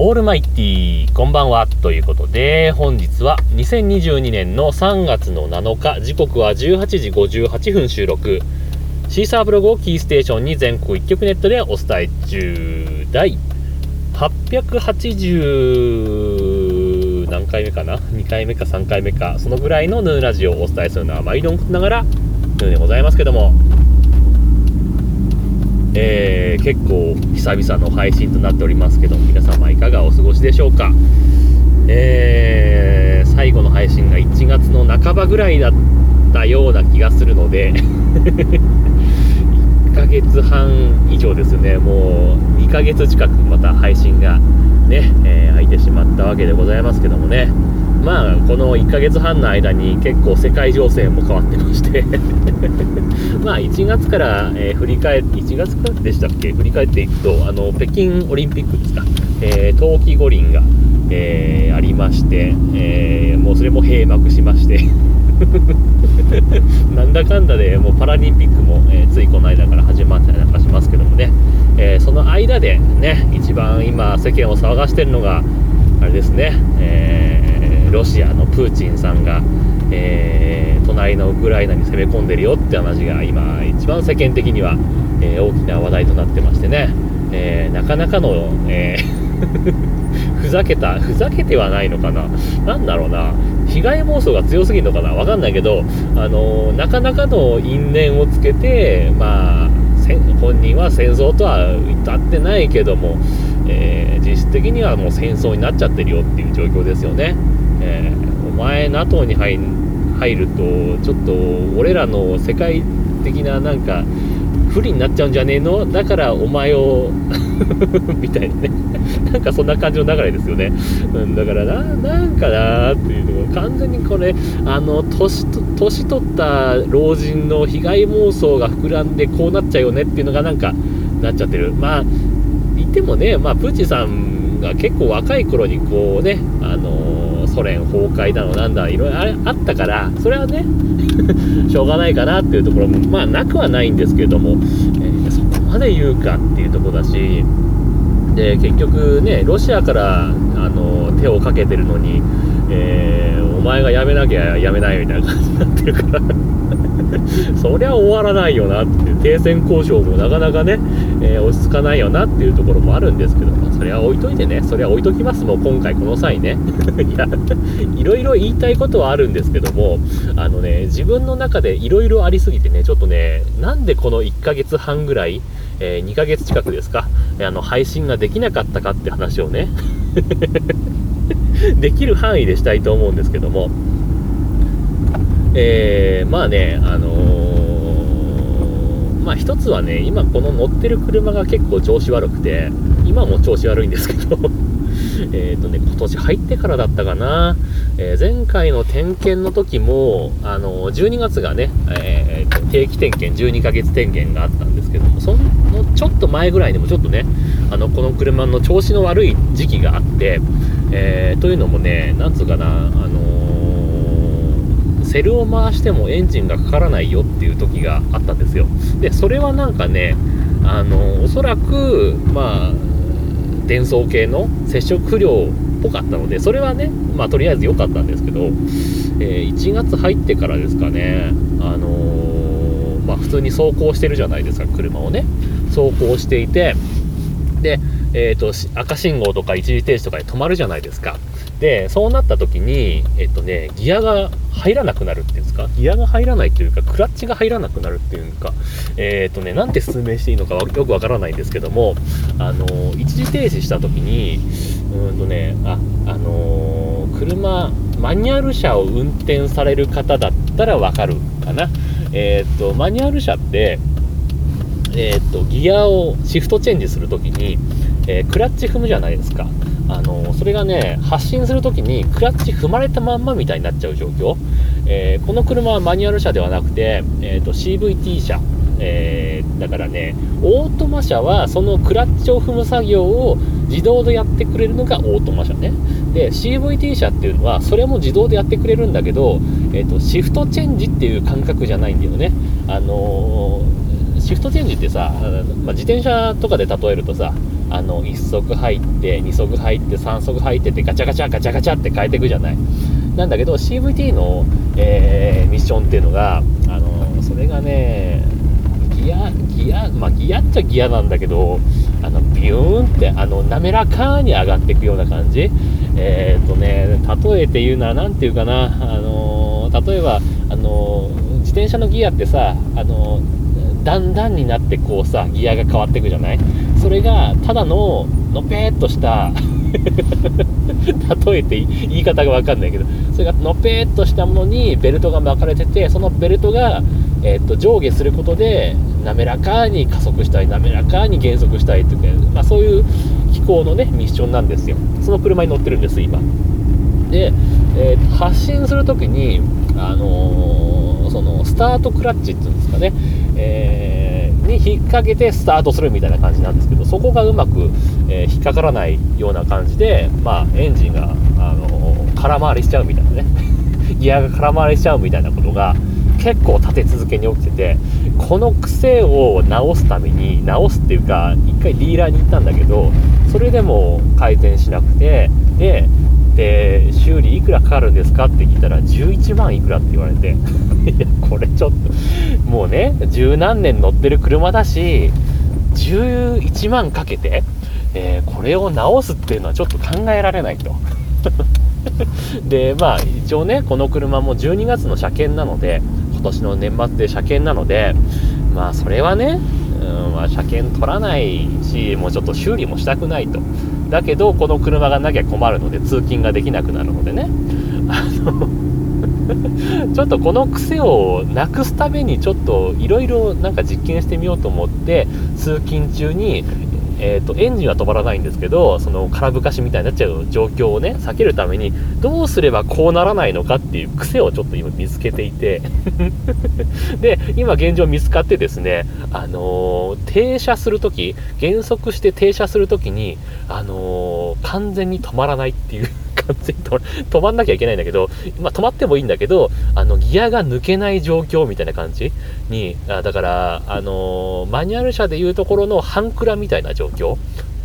オールマイティー、こんばんは。ということで、本日は2022年の3月の7日、時刻は18時58分収録。シーサーブログをキーステーションに全国1局ネットでお伝え中、第880何回目かな ?2 回目か3回目か、そのぐらいのヌーラジオをお伝えするのは毎度ながらヌーでございますけども、えー、結構久々の配信となっておりますけど皆様いかがお過ごしでしょうか、えー、最後の配信が1月の半ばぐらいだったような気がするので 1ヶ月半以上ですね。もう2ヶ月近くまた配信がね、えー、空いてしまったわけでございますけどもね。まあこの1ヶ月半の間に結構世界情勢も変わってまして。まあ1月から、えー、振り返って1月からでしたっけ？振り返っていくとあの北京オリンピックですか、えー、冬季五輪が、えー、ありまして、えもうそれも閉幕しまして。なんだかんだでもうパラリンピックも、えついこの間から始まったりなんかしますけどもね、えその間でね一番今世間を騒がしてるのがあれですね、えーロシアのプーチンさんが、えー、隣のウクライナに攻め込んでるよって話が今一番世間的には、えー、大きな話題となってましてね、えー、なかなかの、え ふざけたふざけてはないのかな。何だろうな。被害妄想が強すぎるのかな。わかんないけど、あのなかなかの因縁をつけてまあ本人は戦争とは至ってないけども、え実質的にはもう戦争になっちゃってるよっていう状況ですよね。えー、お前 NATO に入るとちょっと俺らの世界的ななんか不利になっちゃうんじゃねえのだからお前を みたいなね。なんかそんな感じの流れですよね、うん、だからななんかなっていうのが完全にこれあの年年取った老人の被害妄想が膨らんでこうなっちゃうよねっていうのがなんかなっちゃってる。まあ言ってもねまあプーチンさんが結構若い頃にこうねあのソ連崩壊だのなんだいろいろあったからそれはね しょうがないかなっていうところもまあなくはないんですけれども、えー、そこまで言うかっていうとこだしで結局ねロシアからあの手をかけてるのに、えー、お前がやめなきゃやめないみたいな感じになってるから。そりゃ終わらないよなっていう停戦交渉もなかなかね、えー、落ち着かないよなっていうところもあるんですけど、まあ、それは置いといてねそれは置いときますもう今回この際ね。いやいろいろ言いたいことはあるんですけどもあのね自分の中でいろいろありすぎてねちょっとねなんでこの1ヶ月半ぐらい、えー、2ヶ月近くですかあの配信ができなかったかって話をね できる範囲でしたいと思うんですけどもえー、まあね、あのー、まあ一つはね、今この乗ってる車が結構調子悪くて、今も調子悪いんですけど えっとね、今年入ってからだったかな、えー、前回の点検の時も、あの12月がね、えー、定期点検、12ヶ月点検があったんですけども、そのちょっと前ぐらいにもちょっとね、あのこの車の調子の悪い時期があって、えー、というのもね、なんつうかな、あのセルを回してもエンジンがかからないよっていう時があったんですよでそれはなんかねあのおそらくまあ伝送系の接触不良っぽかったのでそれはねまあとりあえず良かったんですけど、えー、1月入ってからですかねあのー、まあ普通に走行してるじゃないですか車をね走行していてでえーと、赤信号とか一時停止とかで止まるじゃないですか。で、そうなった時に、えっとね、ギアが入らなくなるっていうんですか、ギアが入らないというか、クラッチが入らなくなるっていうか、えっとね、なんて説明していいのかよくわからないんですけども、あの一時停止した時に、うんとね、あ、あの、車、マニュアル車を運転される方だったらわかるかな？えっと、マニュアル車って、えっと、ギアをシフトチェンジするときに、え、クラッチ踏むじゃないですか。あのそれがね、発進するときにクラッチ踏まれたまんまみたいになっちゃう状況。えー、この車はマニュアル車ではなくて、えーと、CVT 車。えー、だからね、オートマ車はそのクラッチを踏む作業を自動でやってくれるのがオートマ車ね。で、CVT 車っていうのは、それも自動でやってくれるんだけど、えーと、シフトチェンジっていう感覚じゃないんだよね。あのー、シフトチェンジってさ、まあ、自転車とかで例えるとさ、あの1足入って2足入って3足入っててガチャガチャガチャガチャって変えていくじゃない。なんだけど CVT の、えー、ミッションっていうのが、あのそれがねギアギアまあギアっちゃギアなんだけどあのビューンってあの滑らかに上がっていくような感じ。えっ、ー、とね例えて言うなら何て言うかな。あの例えばあの自転車のギアってさあのだんだんになってこうさギアが変わっていくじゃない。それがただののぺーっとした 例えて言い方が分かんないけどそれがのぺーっとしたものにベルトが巻かれててそのベルトが、えー、っと上下することで滑らかに加速したり滑らかに減速したりとか、まあ、そういう機構のねミッションなんですよ。その車に乗ってるんです今。で、えー、発進するときにあのー、そのスタートクラッチっていうんですかね、えー、に引っ掛けてスタートするみたいな感じなんですけどそこがうまく、え引っかからないような感じで、まあ、エンジンが、あの空回りしちゃうみたいなね。ギアが空回りしちゃうみたいなことが結構立て続けに起きててこの癖を直すために直すっていうか1回ディーラーに行ったんだけどそれでも改善しなくてでで修理いくらかかるんですかって聞いたら11万いくらって言われて。いやこれちょっともうね十何年乗ってる車だし11万かけて、えー、これを直すっていうのはちょっと考えられないと。でまあ一応ねこの車も12月の車検なので今年の年末で車検なのでまあそれはね、うんまあ、車検取らないしもうちょっと修理もしたくないと。だけどこの車がなきゃ困るので通勤ができなくなるのでね。あの ちょっとこの癖をなくすためにちょっといろいろなんか実験してみようと思って通勤中にえーと、エンジンは止まらないんですけどその空ぶかしみたいになっちゃう状況をね避けるためにどうすればこうならないのかっていう癖をちょっと今見つけていて。で今現状見つかってですね、あのー、停車するとき減速して停車するときに、あのー、完全に止まらないっていう。全 に止まんなきゃいけないんだけど、まあ、止まってもいいんだけど、あの、ギアが抜けない状況みたいな感じ？に、あだから、あのー、マニュアル車でいうところの半クラみたいな状況？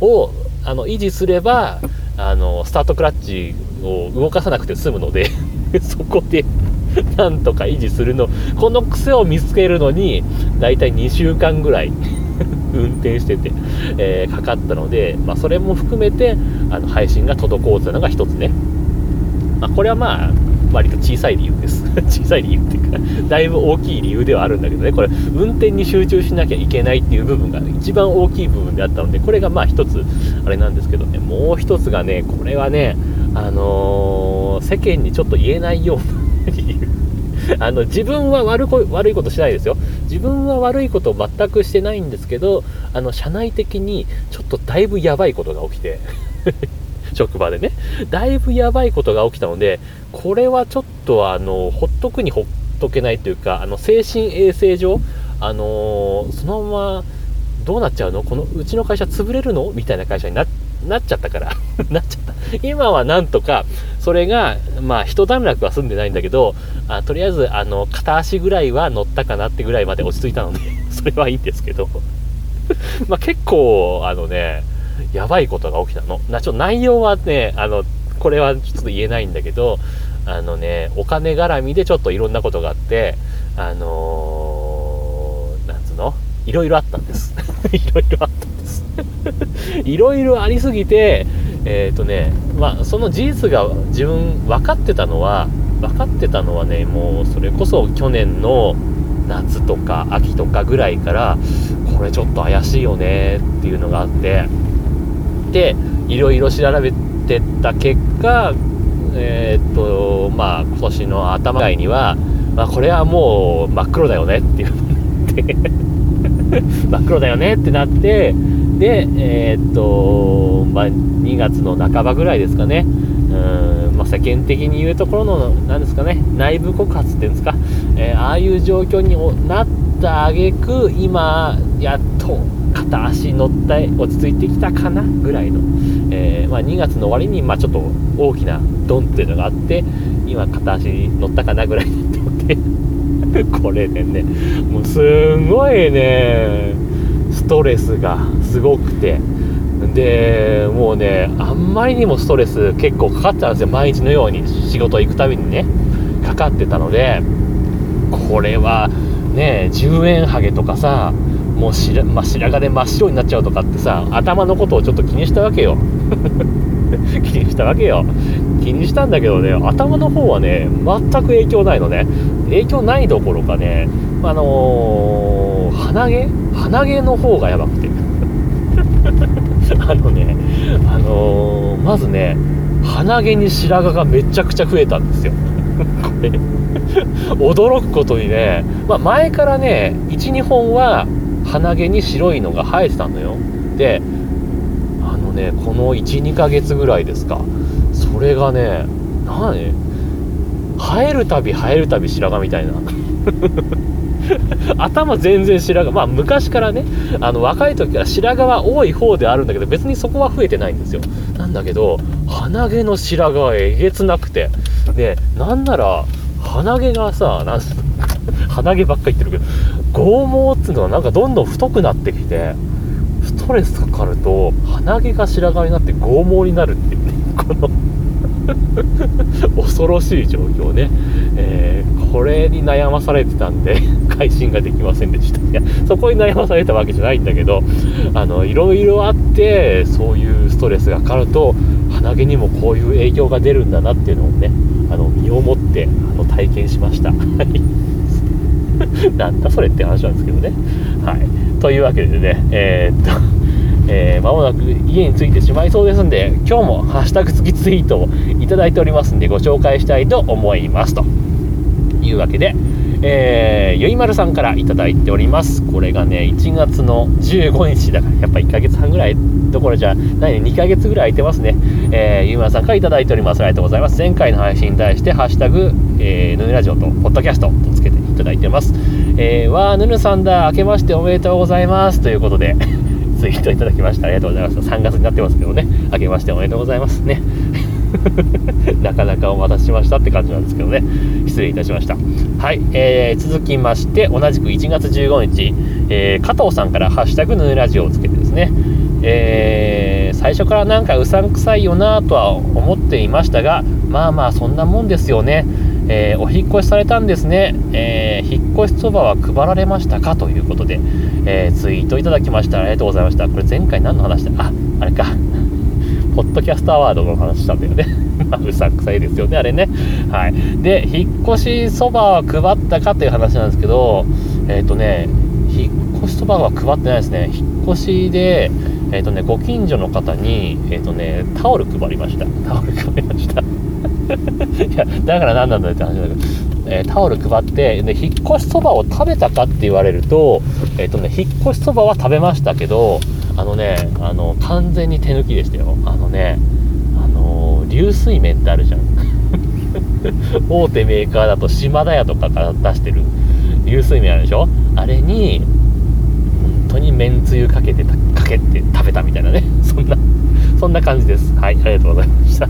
を、あの、維持すれば、あの、スタートクラッチを動かさなくて済むので そこでなんとか維持するの、この癖を見つけるのに、だいたい2週間ぐらい。運転してて、えー、かかったので、まあ、それも含めてあの配信が滞ってたのが一つね、まあ、これはまあ割と小さい理由です。小さい理由っていうかだいぶ大きい理由ではあるんだけどね。これ運転に集中しなきゃいけないっていう部分が一番大きい部分であったのでこれがまあ一つあれなんですけどね。もう一つがねこれはねあのー、世間にちょっと言えないような理由。あの自分は悪こ悪いことしないですよ。自分は悪いことを全くしてないんですけど、あの社内的にちょっとだいぶやばいことが起きて 職場でね、だいぶやばいことが起きたので、これはちょっとあのほっとくにほっとけないというか、あの精神衛生上、あの、そのままどうなっちゃうの？このうちの会社潰れるの？みたいな会社になっなっちゃったから なっちゃった。今はなんとか、それが、まあ、一段落は済んでないんだけど、あとりあえず、あの、片足ぐらいは乗ったかなってぐらいまで落ち着いたので それはいいんですけど まあ、結構、あのね、やばいことが起きたの。な、ちょ内容はね、あの、これはちょっと言えないんだけど、あのね、お金絡みでちょっといろんなことがあって、あのー、なんつうの？いろいろあったんです。いろいろあったんです。いろいろありすぎて、えっ、ー、とね、まあ、その事実が自分分かってたのは、分かってたのはね、もうそれこそ去年の夏とか秋とかぐらいから、これちょっと怪しいよねっていうのがあって、で、いろいろ調べてた結果、えっ、ー、と、まあ、今年の頭ぐらいには、まあ、これはもう真っ黒だよねっていう 真っ黒だよねってなって、で、えー、っと、まあ、2月の半ばぐらいですかね、うん、まあ、世間的に言うところの、なんですかね、内部告発っていうんですか、えー、ああいう状況になった挙句今、やっと片足乗った落ち着いてきたかなぐらいの、えー、まあ、2月の終わりに、まあ、ちょっと大きなドンっていうのがあって、今、片足に乗ったかなぐらいになってて、これでね、もうすんごいね、ストレスがすごくて。でもうねあんまりにもストレス結構かかってたんですよ。毎日のように仕事行くたびにね。かかってたので。これはね10円ハゲとかさもう白,、まあ、白髪で真っ白になっちゃうとかってさ頭のことをちょっと気にしたわけよ。気にしたわけよ。気にしたんだけどね頭の方はね全く影響ないのね。影響ないどころかねあのー、鼻毛鼻毛の方がやばくて。あのねあのー、まずね鼻毛に白髪がめちゃくちゃ増えたんですよ。これ。驚くことにね、まあ、前からね12本は鼻毛に白いのが生えてたのよ。であのねこの12ヶ月ぐらいですか。それがね何？生えるたび生えるたび白髪みたいな。頭全然白髪まあ昔からねあの若い時から白髪は多い方であるんだけど別にそこは増えてないんですよ。なんだけど鼻毛の白髪はえげつなくてでなんなら鼻毛がさなん 鼻毛ばっか言ってるけど剛毛っていうのはなんかどんどん太くなってきてストレスかかると鼻毛が白髪になって剛毛になるっていうねこの 恐ろしい状況ね、えー、これに悩まされてたんで 配信ができませんでしたいやそこに悩まされたわけじゃないんだけどあのいろいろあってそういうストレスがかかると鼻毛にもこういう影響が出るんだなっていうのをねあの身をもってあの体験しました。なんだそれって話なんですけどね。はい。というわけでね、えー、っと、えー、間もなく家に着いてしまいそうですんで、今日もハッシュタグ付きツイートをいただいておりますんで、ご紹介したいと思います。というわけで、えー、ゆいまるさんから頂いております。これがね、1月の15日だから、やっぱ1ヶ月半ぐらいどころじゃないね、2ヶ月ぐらい空いてますね。えー、ゆいまるさんから頂いております。ありがとうございます。前回の配信に対して、ハッシュタグ、えー、ヌヌラジオと、ポッドキャストとつけていただいてます。えー、わー、ヌヌさんだ、明けましておめでとうございます。ということで、ツイートいただきました。ありがとうございます。3月になってますけどね、明けましておめでとうございますね。なかなかお待たせしましたって感じなんですけどね。失礼いたしました。はい、えー、続きまして、同じく1月15日、えー、加藤さんからハッシュタグヌーラジオをつけてですね、えー、最初からなんかうさんくさいよなとは思っていましたが、まあまあそんなもんですよね。えー、お引越しされたんですね、えー、引っ越しそばは配られましたかということで、えー、ツイートいただきましたありがとうございましたこれ前回何の話だ？ああれか ポッドキャストアワードの話したんだよね。まあ、うさくさいですよね、あれね。はい。で、引っ越しそばは配ったかという話なんですけど、えっ、ー、とね、引っ越しそばは配ってないですね。引っ越しで、えっ、ー、とね、ご近所の方に、えっ、ー、とね、タオル配りました。タオル配りました。いや、だから何なんだって話だけど、えタオル配って、で、引っ越しそばを食べたかって言われると、えっ、とね、引っ越しそばは食べましたけど、あのね、あの、完全に手抜きでしたよ。あのね、あのー、流水麺ってあるじゃん。大手メーカーだと島田屋とかから出してる流水麺あるでしょ？あれに、本当にめんつゆかけて、かけて食べたみたいなね。そんな、そんな感じです。はい、ありがとうございました。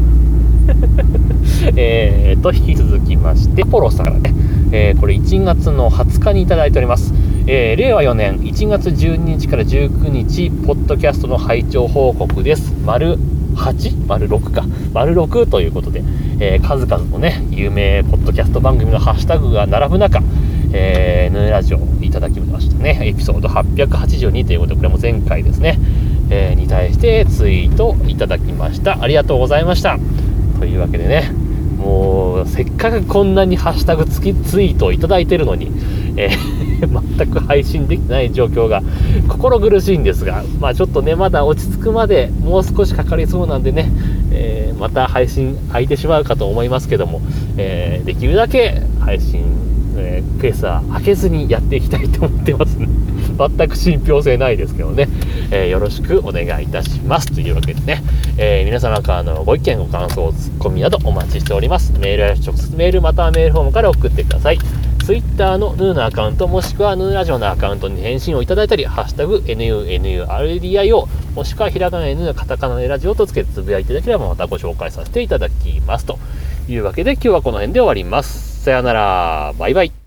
えーと、引き続きまして、ポロさんからね、えー、これ1月の20日にいただいております。えー、令和4年1月12日から19日、ポッドキャストの拝聴報告です。丸 8? 丸6か。丸6ということで、えー、数々のね、有名ポッドキャスト番組のハッシュタグが並ぶ中、えー、ヌーラジオいただきましたね。エピソード882ということで、これも前回ですね、えー、に対してツイートいただきました。ありがとうございました。というわけでね、もう、せっかくこんなにハッシュタグ付きツイートをいただいてるのに、えー、全く配信できない状況が心苦しいんですが、まあちょっとね、まだ落ち着くまでもう少しかかりそうなんでね、えー、また配信空いてしまうかと思いますけども、えー、できるだけ配信、えペースは開けずにやっていきたいと思ってますね。全く信憑性ないですけどね、えよろしくお願いいたします。というわけでね、え皆様からのご意見、ご感想、ツッコミなどお待ちしております。メールや直接メールまたはメールフォームから送ってください。Twitter のヌーのアカウント、もしくはヌーラジオのアカウントに返信をいただいたり、ハッシュタグ NUNURDIO、もしくはひらがな N、カタカナでラジオとつけてつぶやいていただければまたご紹介させていただきます。というわけで今日はこの辺で終わります。さよなら、バイバイ。